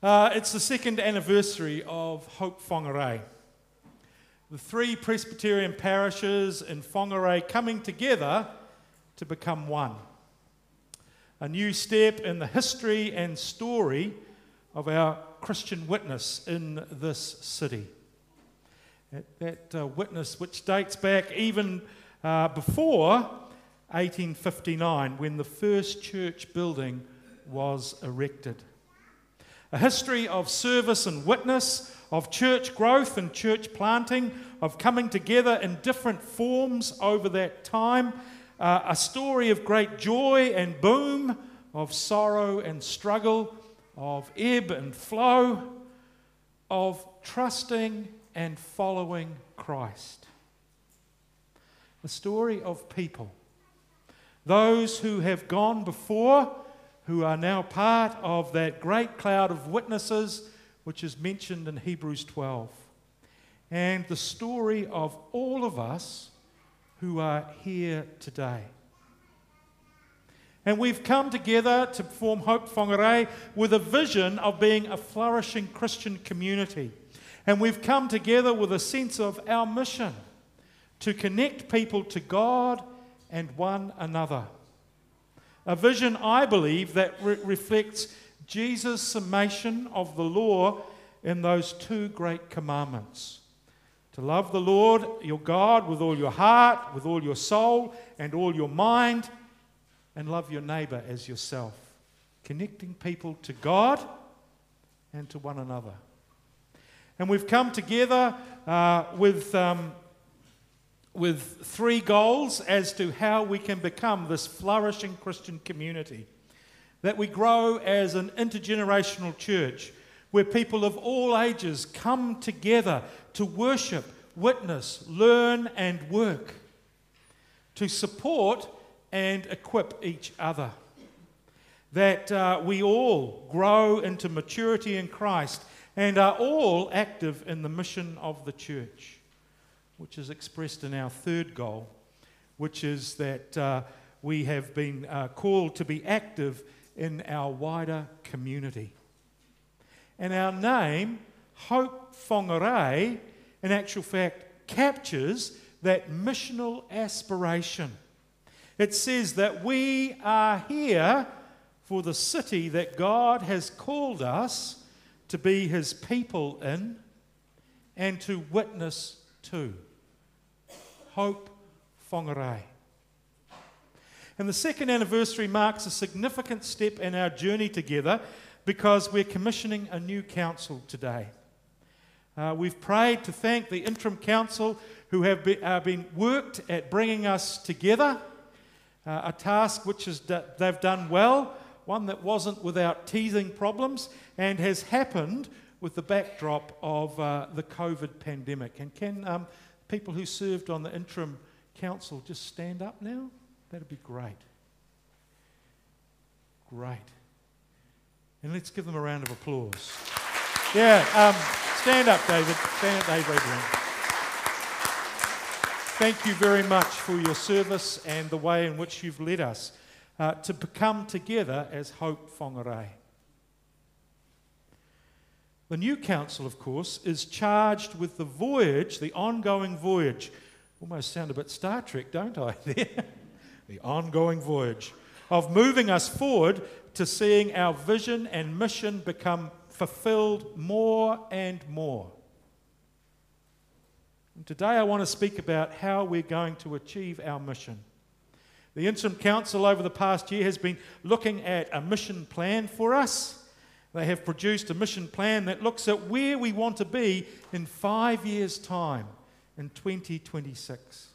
Uh, it's the second anniversary of Hope Whangarei. The three Presbyterian parishes in Whangarei coming together to become one. A new step in the history and story of our Christian witness in this city. That, that uh, witness, which dates back even uh, before 1859, when the first church building was erected a history of service and witness, of church growth and church planting, of coming together in different forms over that time, uh, a story of great joy and boom, of sorrow and struggle, of ebb and flow, of trusting and following Christ. A story of people, those who have gone before who are now part of that great cloud of witnesses which is mentioned in Hebrews 12. And the story of all of us who are here today. And we've come together to form Hope Whangarei with a vision of being a flourishing Christian community. And we've come together with a sense of our mission to connect people to God and one another. A vision, I believe, that re- reflects Jesus' summation of the law in those two great commandments to love the Lord your God with all your heart, with all your soul, and all your mind, and love your neighbor as yourself. Connecting people to God and to one another. And we've come together uh, with. Um, with three goals as to how we can become this flourishing Christian community. That we grow as an intergenerational church where people of all ages come together to worship, witness, learn, and work, to support and equip each other. That uh, we all grow into maturity in Christ and are all active in the mission of the church which is expressed in our third goal, which is that uh, we have been uh, called to be active in our wider community. And our name, Hope Whangarei, in actual fact, captures that missional aspiration. It says that we are here for the city that God has called us to be his people in and to witness to. Hope Whangarei. And the second anniversary marks a significant step in our journey together because we're commissioning a new council today. Uh, we've prayed to thank the interim council who have be, uh, been worked at bringing us together, uh, a task which is d- they've done well, one that wasn't without teething problems, and has happened with the backdrop of uh, the COVID pandemic. And can um, people who served on the interim council just stand up now? That'd be great. Great. And let's give them a round of applause. Yeah, um, stand up, David. Stand up, David. Thank you very much for your service and the way in which you've led us uh, to become together as Hope Whangarei. The new council, of course, is charged with the voyage, the ongoing voyage. Almost sound a bit Star Trek, don't I? There. the ongoing voyage of moving us forward to seeing our vision and mission become fulfilled more and more. And today I want to speak about how we're going to achieve our mission. The Interim Council over the past year has been looking at a mission plan for us. They have produced a mission plan that looks at where we want to be in five years' time, in 2026.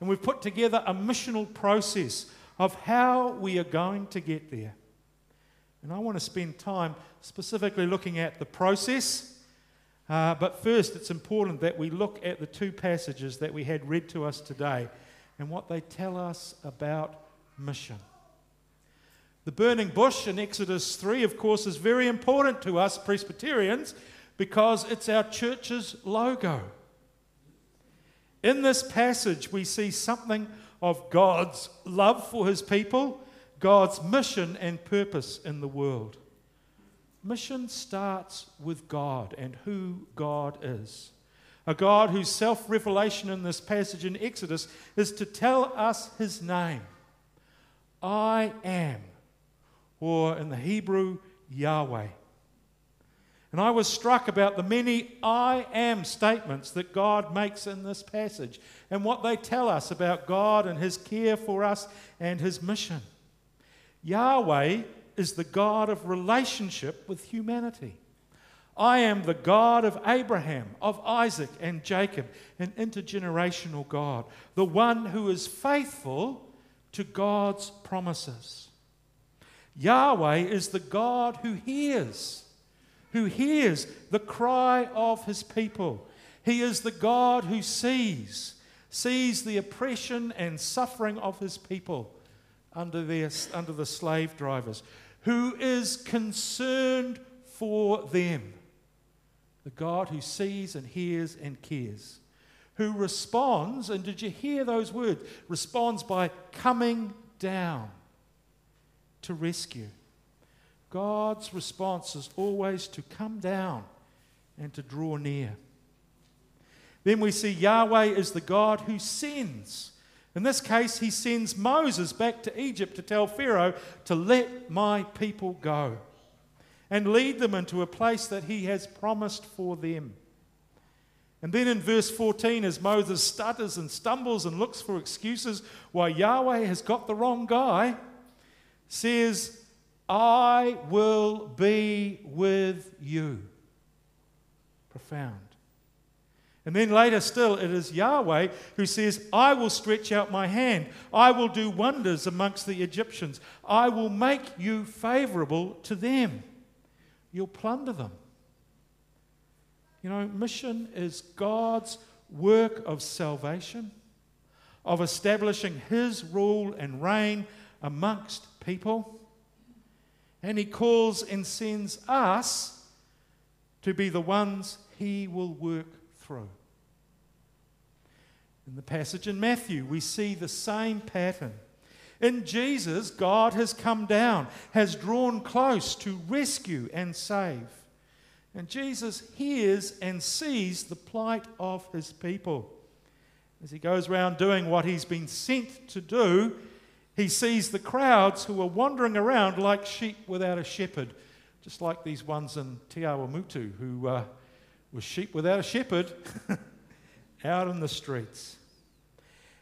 And we've put together a missional process of how we are going to get there. And I want to spend time specifically looking at the process. Uh, but first, it's important that we look at the two passages that we had read to us today and what they tell us about mission. The burning bush in Exodus 3, of course, is very important to us Presbyterians because it's our church's logo. In this passage, we see something of God's love for his people, God's mission and purpose in the world. mission starts with God and who God is. A God whose self revelation in this passage in Exodus is to tell us his name I am, or in the Hebrew, Yahweh. And I was struck about the many I am statements that God makes in this passage and what they tell us about God and His care for us and His mission. Yahweh is the God of relationship with humanity. I am the God of Abraham, of Isaac, and Jacob, an intergenerational God, the one who is faithful to God's promises. Yahweh is the God who hears who hears the cry of his people. He is the God who sees, sees the oppression and suffering of his people under, their, under the slave drivers, who is concerned for them. The God who sees and hears and cares, who responds, and did you hear those words? Responds by coming down to rescue. God's response is always to come down and to draw near. Then we see Yahweh is the God who sends. In this case, he sends Moses back to Egypt to tell Pharaoh to let my people go and lead them into a place that he has promised for them. And then in verse 14, as Moses stutters and stumbles and looks for excuses why Yahweh has got the wrong guy, says, I will be with you. Profound. And then later still, it is Yahweh who says, I will stretch out my hand. I will do wonders amongst the Egyptians. I will make you favorable to them. You'll plunder them. You know, mission is God's work of salvation, of establishing His rule and reign amongst people. And he calls and sends us to be the ones he will work through. In the passage in Matthew, we see the same pattern. In Jesus, God has come down, has drawn close to rescue and save. And Jesus hears and sees the plight of his people. As he goes around doing what he's been sent to do, he sees the crowds who are wandering around like sheep without a shepherd, just like these ones in Te Awamutu who uh, were sheep without a shepherd out in the streets.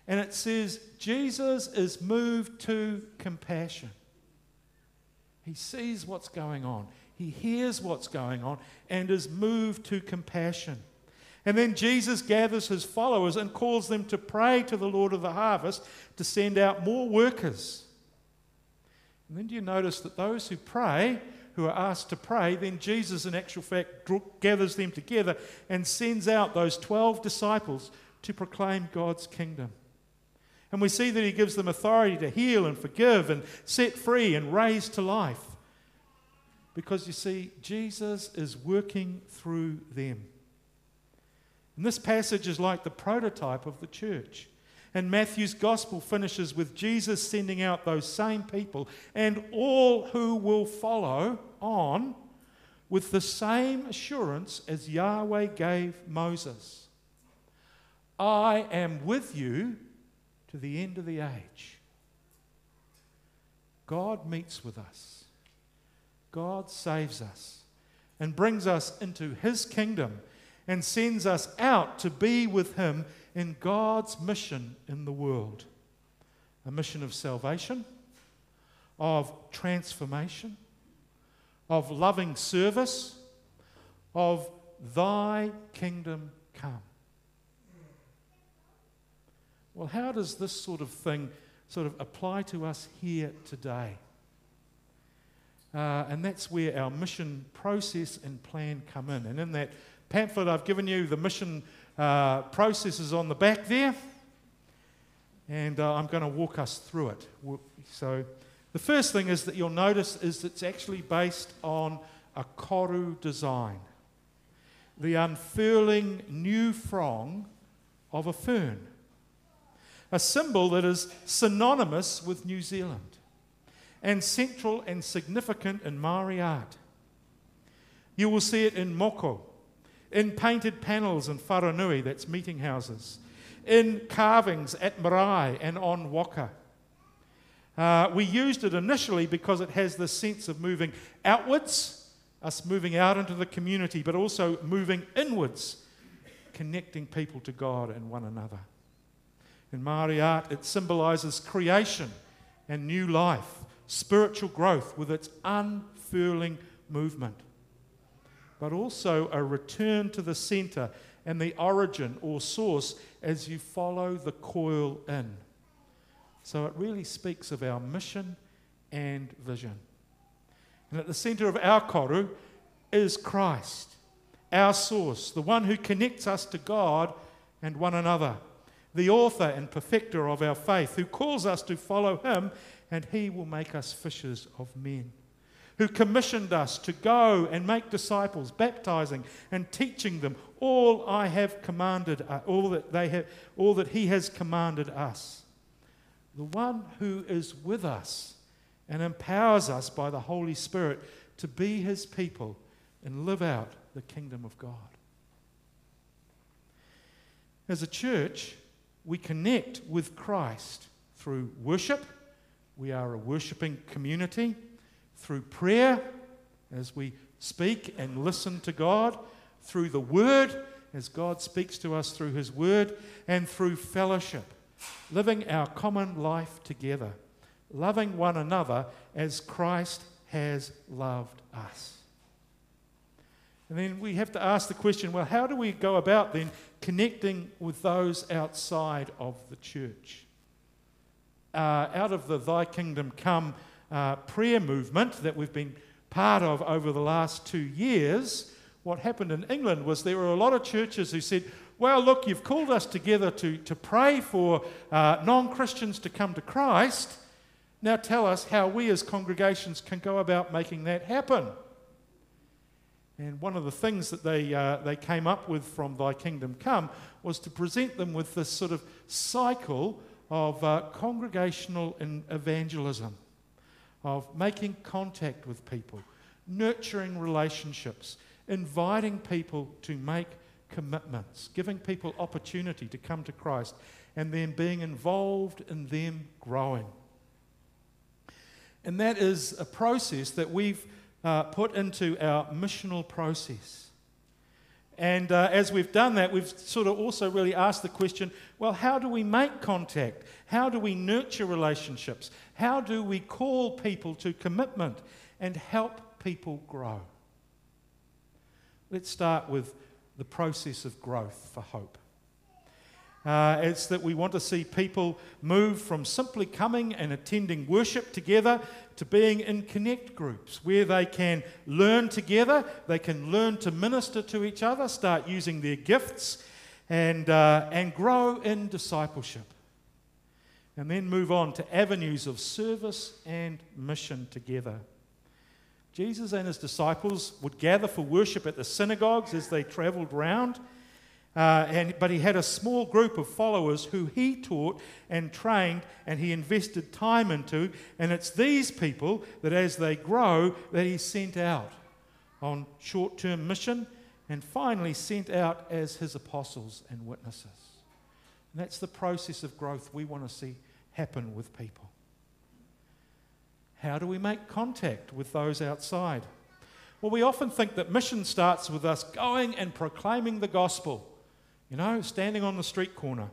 And it says Jesus is moved to compassion. He sees what's going on, he hears what's going on, and is moved to compassion. And then Jesus gathers his followers and calls them to pray to the Lord of the harvest to send out more workers. And then do you notice that those who pray, who are asked to pray, then Jesus, in actual fact, gathers them together and sends out those 12 disciples to proclaim God's kingdom. And we see that he gives them authority to heal and forgive and set free and raise to life. Because you see, Jesus is working through them. And this passage is like the prototype of the church. And Matthew's gospel finishes with Jesus sending out those same people and all who will follow on with the same assurance as Yahweh gave Moses I am with you to the end of the age. God meets with us, God saves us, and brings us into his kingdom and sends us out to be with Him in God's mission in the world a mission of salvation, of transformation, of loving service, of Thy kingdom come. Well, how does this sort of thing sort of apply to us here today? Uh, and that's where our mission process and plan come in. And in that pamphlet I've given you, the mission uh, processes on the back there. And uh, I'm going to walk us through it. So, the first thing is that you'll notice is it's actually based on a koru design, the unfurling new frond of a fern, a symbol that is synonymous with New Zealand and central and significant in Maori art. You will see it in Moko, in painted panels in Wharenui, that's meeting houses, in carvings at Marae and on Waka. Uh, we used it initially because it has this sense of moving outwards, us moving out into the community, but also moving inwards, connecting people to God and one another. In Māori art, it symbolizes creation and new life, spiritual growth with its unfurling movement, but also a return to the center and the origin or source as you follow the coil in. So it really speaks of our mission and vision. And at the center of our koru is Christ, our source, the one who connects us to God and one another, the author and perfecter of our faith, who calls us to follow him, and he will make us fishers of men. Who commissioned us to go and make disciples, baptizing and teaching them all I have commanded, uh, all that they have, all that He has commanded us the one who is with us and empowers us by the Holy Spirit to be his people and live out the kingdom of God. As a church, we connect with Christ through worship. We are a worshiping community. Through prayer, as we speak and listen to God. Through the Word, as God speaks to us through His Word. And through fellowship living our common life together, loving one another as Christ has loved us. And then we have to ask the question well, how do we go about then connecting with those outside of the church? Uh, out of the Thy Kingdom Come uh, prayer movement that we've been part of over the last two years, what happened in England was there were a lot of churches who said, well, look, you've called us together to, to pray for uh, non Christians to come to Christ. Now tell us how we as congregations can go about making that happen. And one of the things that they, uh, they came up with from Thy Kingdom Come was to present them with this sort of cycle of uh, congregational evangelism, of making contact with people, nurturing relationships, inviting people to make commitments, giving people opportunity to come to Christ, and then being involved in them growing. And that is a process that we've uh, put into our missional process. And uh, as we've done that, we've sort of also really asked the question well, how do we make contact? How do we nurture relationships? How do we call people to commitment and help people grow? Let's start with the process of growth for hope. Uh, it's that we want to see people move from simply coming and attending worship together to being in connect groups where they can learn together, they can learn to minister to each other, start using their gifts, and, uh, and grow in discipleship. And then move on to avenues of service and mission together. Jesus and his disciples would gather for worship at the synagogues as they traveled round. Uh, and, but he had a small group of followers who he taught and trained and he invested time into. And it's these people that, as they grow, that he sent out on short term mission and finally sent out as his apostles and witnesses. And that's the process of growth we want to see happen with people. How do we make contact with those outside? Well, we often think that mission starts with us going and proclaiming the gospel, you know, standing on the street corner.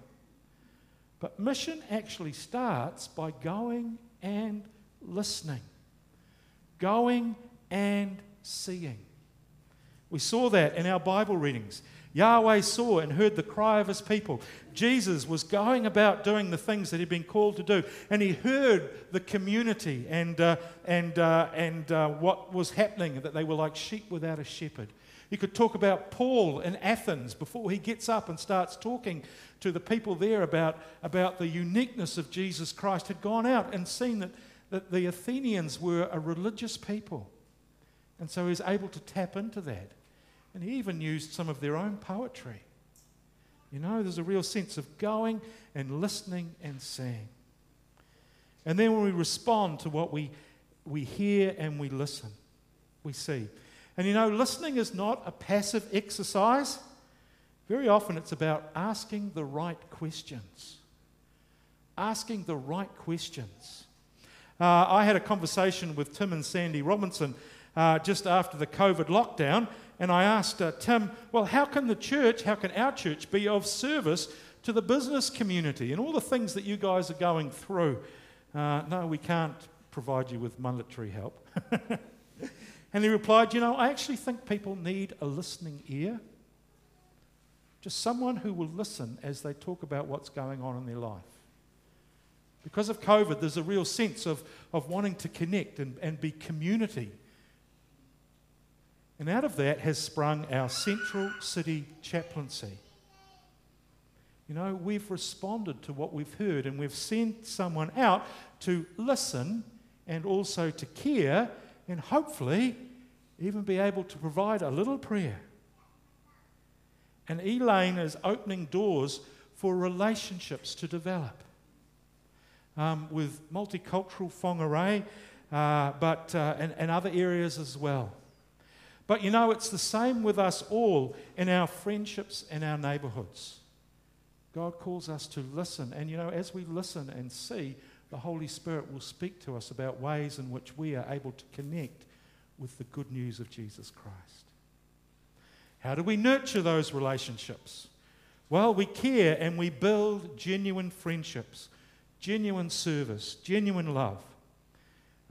But mission actually starts by going and listening, going and seeing. We saw that in our Bible readings. Yahweh saw and heard the cry of his people. Jesus was going about doing the things that he'd been called to do, and he heard the community and, uh, and, uh, and uh, what was happening, that they were like sheep without a shepherd. You could talk about Paul in Athens before he gets up and starts talking to the people there about, about the uniqueness of Jesus Christ, had gone out and seen that, that the Athenians were a religious people. And so he's able to tap into that. And he even used some of their own poetry. You know, there's a real sense of going and listening and seeing. And then when we respond to what we, we hear and we listen, we see. And you know, listening is not a passive exercise. Very often it's about asking the right questions. Asking the right questions. Uh, I had a conversation with Tim and Sandy Robinson uh, just after the COVID lockdown, and I asked uh, Tim, well, how can the church, how can our church be of service to the business community and all the things that you guys are going through? Uh, no, we can't provide you with monetary help. and he replied, You know, I actually think people need a listening ear. Just someone who will listen as they talk about what's going on in their life. Because of COVID, there's a real sense of, of wanting to connect and, and be community. And out of that has sprung our Central City Chaplaincy. You know, we've responded to what we've heard and we've sent someone out to listen and also to care and hopefully even be able to provide a little prayer. And Elaine is opening doors for relationships to develop um, with multicultural Whangarei, uh, but, uh, and, and other areas as well. But you know, it's the same with us all in our friendships and our neighborhoods. God calls us to listen. And you know, as we listen and see, the Holy Spirit will speak to us about ways in which we are able to connect with the good news of Jesus Christ. How do we nurture those relationships? Well, we care and we build genuine friendships, genuine service, genuine love.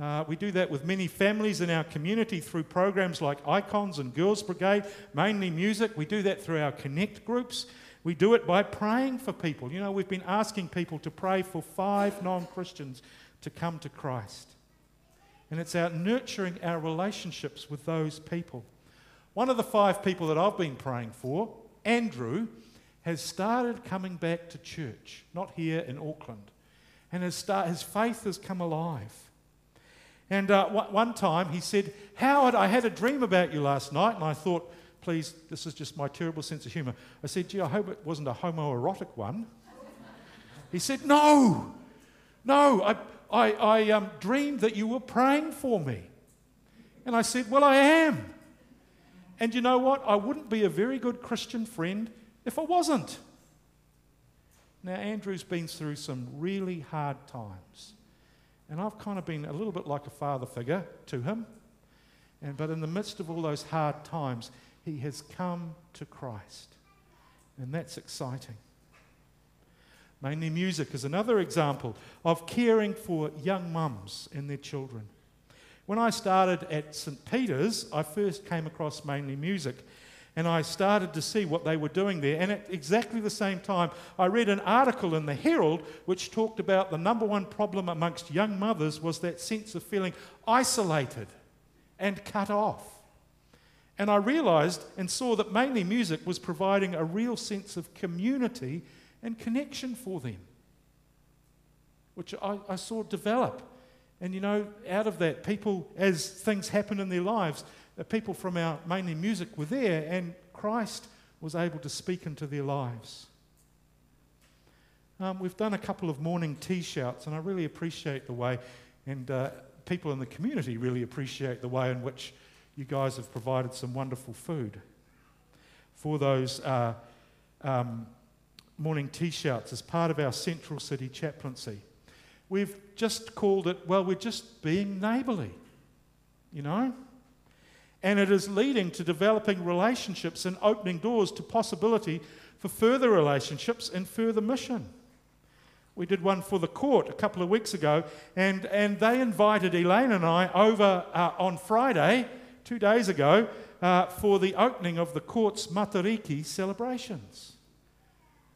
Uh, we do that with many families in our community through programs like ICONZ and Girls Brigade, mainly music. We do that through our Connect groups. We do it by praying for people. You know, we've been asking people to pray for five non Christians to come to Christ. And it's out nurturing our relationships with those people. One of the five people that I've been praying for, Andrew, has started coming back to church, not here in Auckland. And his, start, his faith has come alive. And uh, one time he said, Howard, I had a dream about you last night. And I thought, please, this is just my terrible sense of humour. I said, gee, I hope it wasn't a homoerotic one. he said, no, no, I, I, I um, dreamed that you were praying for me. And I said, well, I am. And you know what? I wouldn't be a very good Christian friend if I wasn't. Now, Andrew's been through some really hard times. And I've kind of been a little bit like a father figure to him. And, but in the midst of all those hard times, he has come to Christ. And that's exciting. Mainly music is another example of caring for young mums and their children. When I started at St. Peter's, I first came across mainly music and I started to see what they were doing there. And at exactly the same time, I read an article in the Herald which talked about the number one problem amongst young mothers was that sense of feeling isolated and cut off. And I realized and saw that mainly music was providing a real sense of community and connection for them, which I, I saw develop and you know, out of that, people, as things happen in their lives, the people from our mainly music were there, and Christ was able to speak into their lives. Um, we've done a couple of morning tea shouts, and I really appreciate the way, and uh, people in the community really appreciate the way in which you guys have provided some wonderful food for those uh, um, morning tea shouts as part of our Central City chaplaincy. We've just called it, well, we're just being neighbourly, you know? And it is leading to developing relationships and opening doors to possibility for further relationships and further mission. We did one for the court a couple of weeks ago, and, and they invited Elaine and I over uh, on Friday, two days ago, uh, for the opening of the court's Matariki celebrations.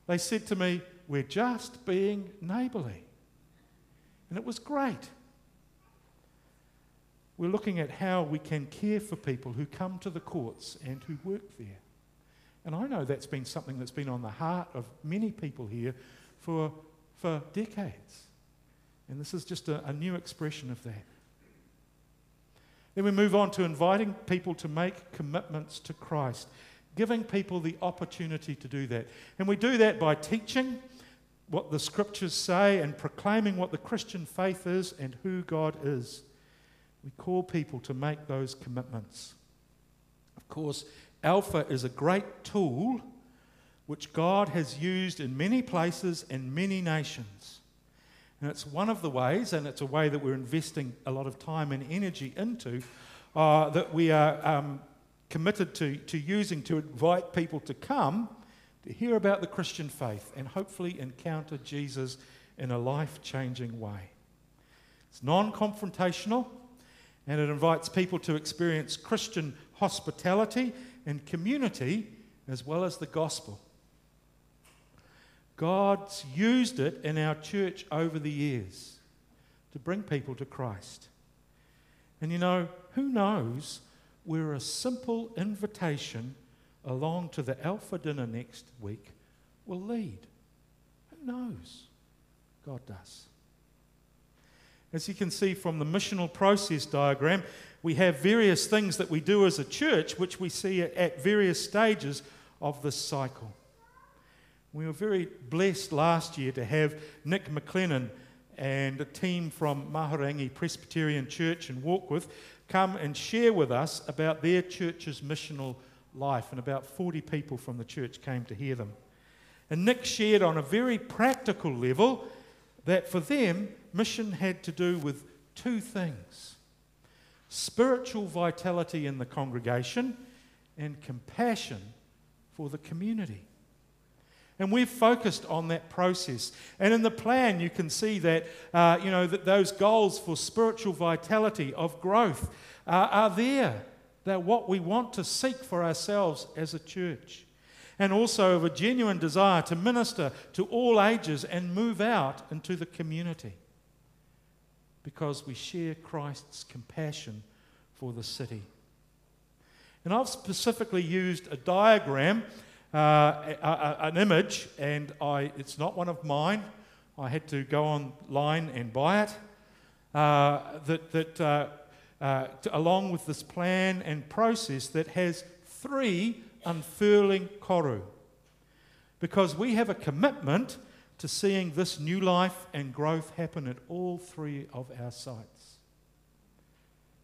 They said to me, We're just being neighbourly. And it was great. We're looking at how we can care for people who come to the courts and who work there. And I know that's been something that's been on the heart of many people here for, for decades. And this is just a, a new expression of that. Then we move on to inviting people to make commitments to Christ, giving people the opportunity to do that. And we do that by teaching what the scriptures say and proclaiming what the Christian faith is and who God is. We call people to make those commitments. Of course, Alpha is a great tool which God has used in many places and many nations. And it's one of the ways, and it's a way that we're investing a lot of time and energy into, uh, that we are um, committed to, to using to invite people to come to hear about the Christian faith and hopefully encounter Jesus in a life changing way. It's non confrontational and it invites people to experience Christian hospitality and community as well as the gospel. God's used it in our church over the years to bring people to Christ. And you know, who knows where a simple invitation along to the Alpha dinner next week will lead? Who knows? God does. As you can see from the missional process diagram, we have various things that we do as a church which we see at various stages of this cycle. We were very blessed last year to have Nick McLennan and a team from Mahurangi Presbyterian Church in Warkworth come and share with us about their church's missional life, and about 40 people from the church came to hear them. And Nick shared on a very practical level that for them, mission had to do with two things spiritual vitality in the congregation and compassion for the community. And we've focused on that process. And in the plan, you can see that, uh, you know, that those goals for spiritual vitality, of growth, uh, are there. They're what we want to seek for ourselves as a church and also of a genuine desire to minister to all ages and move out into the community because we share Christ's compassion for the city. And I've specifically used a diagram, uh, an image, and I, it's not one of mine. I had to go online and buy it. Uh, that, that uh, uh to, along with this plan and process that has three unfurling koru. Because we have a commitment to seeing this new life and growth happen at all three of our sites.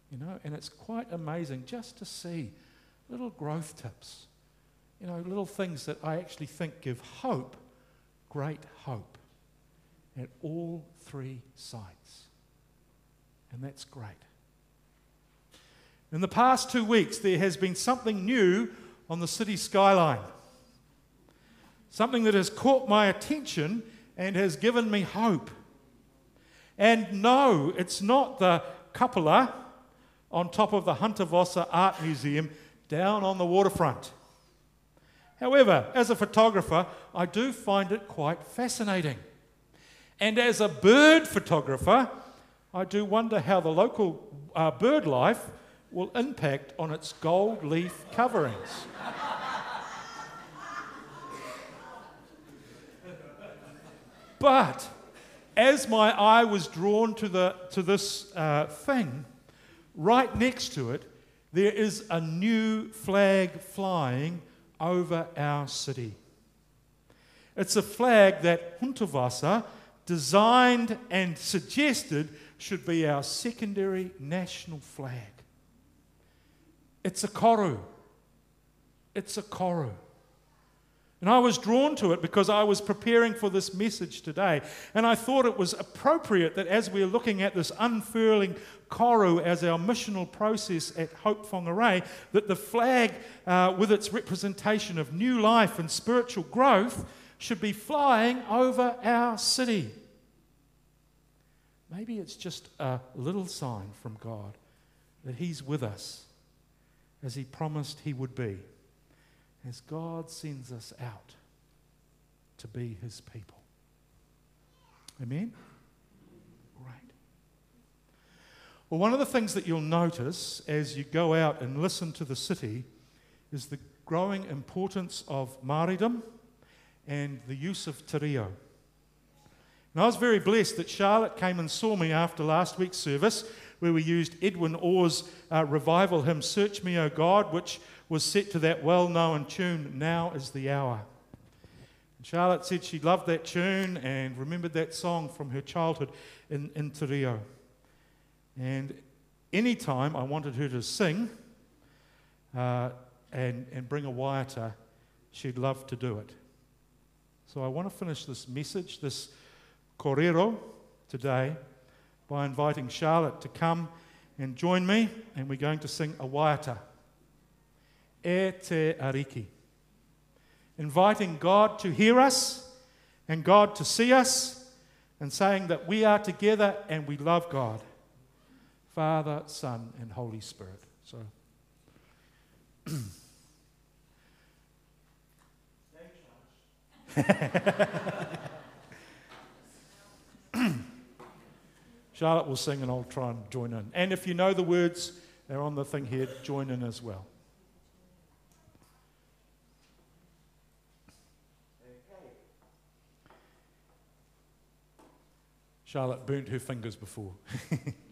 You know, and it's quite amazing just to see little growth tips, you know, little things that I actually think give hope, great hope, at all three sites. And that's great. In the past two weeks, there has been something new on the city skyline. Something that has caught my attention and has given me hope. And no, it's not the cupola on top of the Hundertwasser Art Museum down on the waterfront. However, as a photographer, I do find it quite fascinating. And as a bird photographer, I do wonder how the local uh, bird life will impact on its gold leaf coverings. but as my eye was drawn to, the, to this uh, thing, right next to it, there is a new flag flying over our city. It's a flag that Hundertwasser designed and suggested should be our secondary national flag. It's a koru. It's a koru. And I was drawn to it because I was preparing for this message today. And I thought it was appropriate that as we're looking at this unfurling koru as our missional process at Hope Whangarei, that the flag, uh, with its representation of new life and spiritual growth, should be flying over our city. Maybe it's just a little sign from God that He's with us as He promised He would be, as God sends us out to be His people. Amen? Great. Well, one of the things that you'll notice as you go out and listen to the city is the growing importance of Māoridom and the use of te reo. And I was very blessed that Charlotte came and saw me after last week's service where we used Edwin Orr's uh, revival hymn, Search Me, O God, which was set to that well known tune, Now is the Hour. And Charlotte said she loved that tune and remembered that song from her childhood in, in Te. And any time I wanted her to sing, uh, and, and bring a waiata, she'd love to do it. So I want to finish this message, this korero today, by inviting Charlotte to come and join me, and we're going to sing a waiata. E te ariki. Inviting God to hear us and God to see us, and saying that we are together and we love God. Father, Son, and Holy Spirit. So. Charlotte will sing and I'll try and join in. And if you know the words, they're on the thing here, join in as well. Charlotte burnt her fingers before.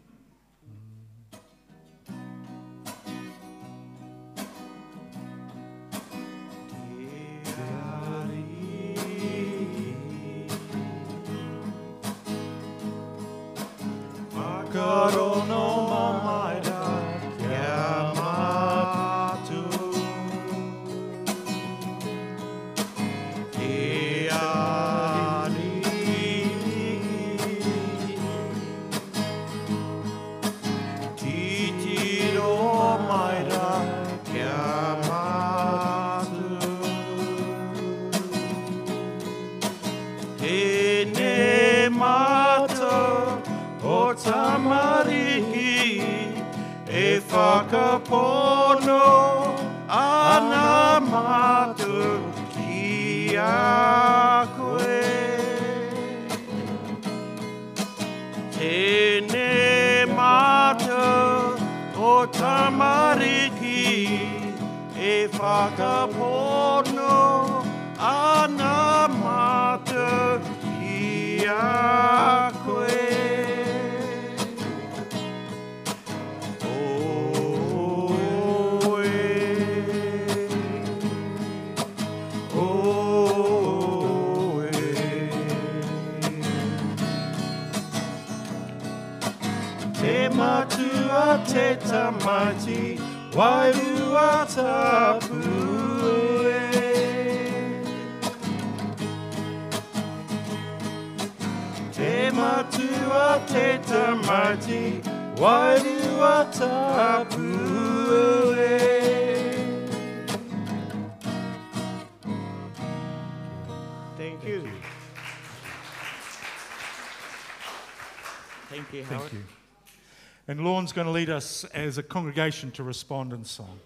lead us as a congregation to respond in song.